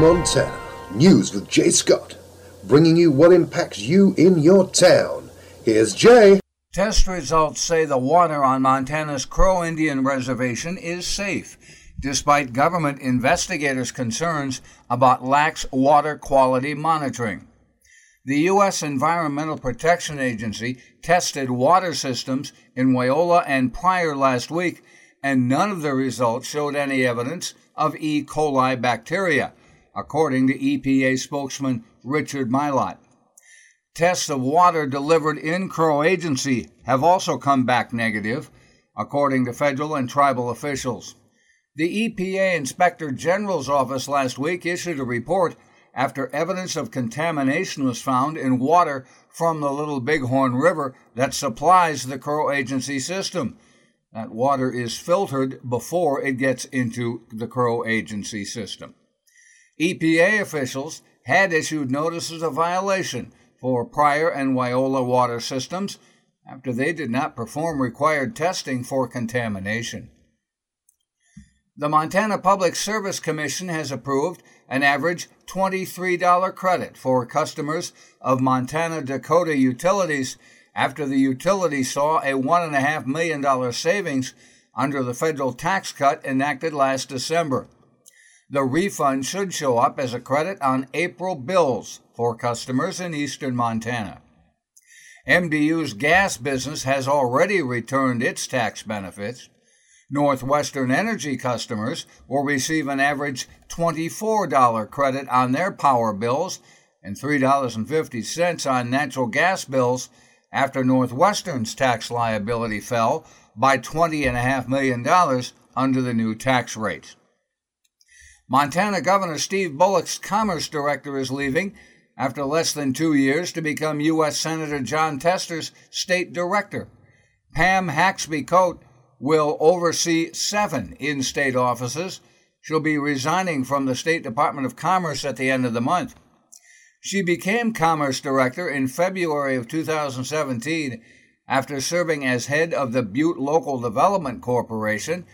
Montana. News with Jay Scott, bringing you what impacts you in your town. Here's Jay. Test results say the water on Montana's Crow Indian Reservation is safe, despite government investigators' concerns about lax water quality monitoring. The U.S. Environmental Protection Agency tested water systems in Wyola and Pryor last week, and none of the results showed any evidence of E. coli bacteria, according to EPA spokesman Richard Mylott. Tests of water delivered in Crow Agency have also come back negative, according to federal and tribal officials. The EPA Inspector General's office last week issued a report after evidence of contamination was found in water from the Little Bighorn River that supplies the Crow Agency system. That water is filtered before it gets into the Crow Agency system. EPA officials had issued notices of violation for Pryor and Wyola water systems after they did not perform required testing for contamination. The Montana Public Service Commission has approved an average $23 credit for customers of Montana Dakota Utilities after the utility saw a $1.5 million savings under the federal tax cut enacted last December. The refund should show up as a credit on April bills for customers in eastern Montana. MDU's gas business has already returned its tax benefits. Northwestern Energy customers will receive an average $24 credit on their power bills and $3.50 on natural gas bills after Northwestern's tax liability fell by $20.5 million under the new tax rate. Montana Governor Steve Bullock's Commerce Director is leaving after less than two years to become U.S. Senator Jon Tester's State Director. Pam Haxby Coate will oversee seven in state offices. She'll be resigning from the State Department of Commerce at the end of the month. She became Commerce Director in February of 2017 after serving as head of the Butte Local Development Corporation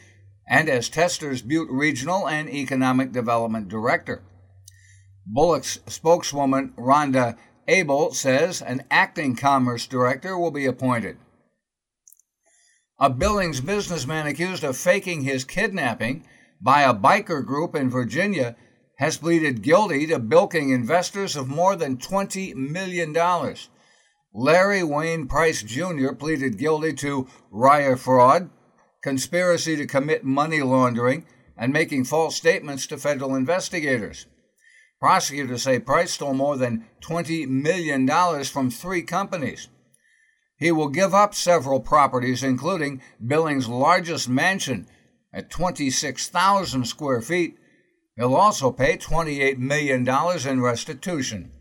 and as Tester's Butte Regional and Economic Development Director. Bullock's spokeswoman, Ronja Abel, says an acting Commerce Director will be appointed. A Billings businessman accused of faking his kidnapping by a biker group in Virginia has pleaded guilty to bilking investors of more than $20 million. Larry Wayne Price Jr. pleaded guilty to wire fraud, conspiracy to commit money laundering, and making false statements to federal investigators. Prosecutors say Price stole more than $20 million from three companies. He will give up several properties, including Billings' largest mansion at 26,000 square feet. He'll also pay $28 million in restitution.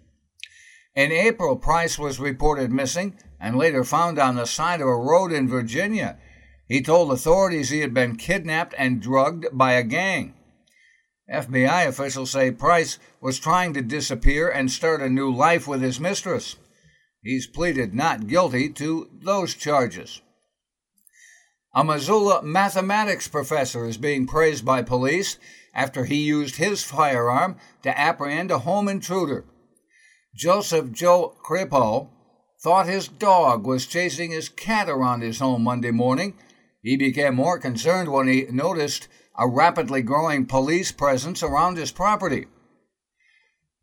In April, Price was reported missing and later found on the side of a road in Virginia. He told authorities he had been kidnapped and drugged by a gang. FBI officials say Price was trying to disappear and start a new life with his mistress. He's pleaded not guilty to those charges. A Missoula mathematics professor is being praised by police after he used his firearm to apprehend a home intruder. Joseph Joe Crepeau thought his dog was chasing his cat around his home Monday morning. He became more concerned when he noticed a rapidly growing police presence around his property.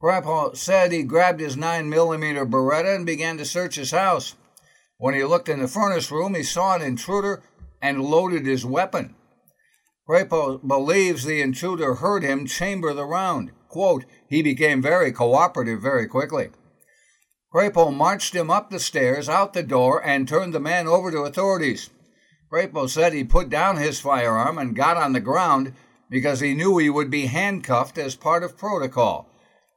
Crepeau said he grabbed his 9mm Beretta and began to search his house. When he looked in the furnace room, he saw an intruder and loaded his weapon. Crepeau believes the intruder heard him chamber the round. Quote, he became very cooperative very quickly. Crepeau marched him up the stairs, out the door, and turned the man over to authorities. Crepeau said he put down his firearm and got on the ground because he knew he would be handcuffed as part of protocol.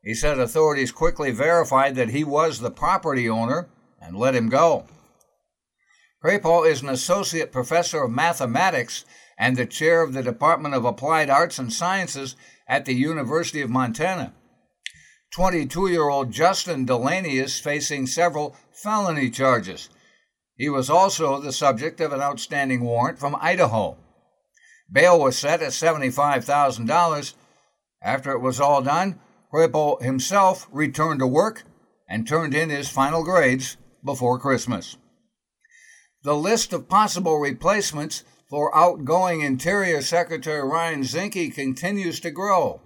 He said authorities quickly verified that he was the property owner and let him go. Crepeau is an associate professor of mathematics and the chair of the Department of Applied Arts and Sciences at the University of Montana. 22 year old Justin Delaney is facing several felony charges. He was also the subject of an outstanding warrant from Idaho. Bail was set at $75,000. After it was all done, Crepeau himself returned to work and turned in his final grades before Christmas. The list of possible replacements for outgoing Interior Secretary Ryan Zinke continues to grow.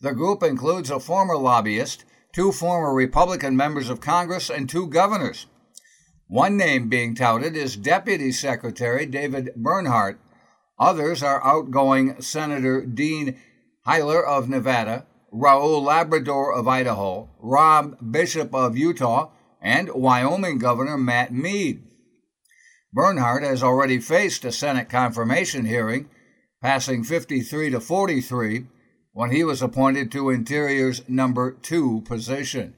The group includes a former lobbyist, two former Republican members of Congress, and two governors. One name being touted is Deputy Secretary David Bernhardt. Others are outgoing Senator Dean Heller of Nevada, Raul Labrador of Idaho, Rob Bishop of Utah, and Wyoming Governor Matt Mead. Bernhardt has already faced a Senate confirmation hearing, passing 53 to 43 when he was appointed to Interior's number two position.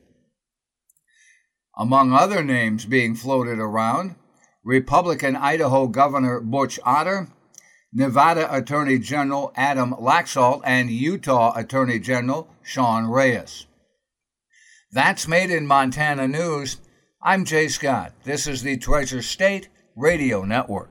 Among other names being floated around, Republican Idaho Governor Butch Otter, Nevada Attorney General Adam Laxalt, and Utah Attorney General Sean Reyes. That's Made in Montana News. I'm Jay Scott. This is the Treasure State Radio Network.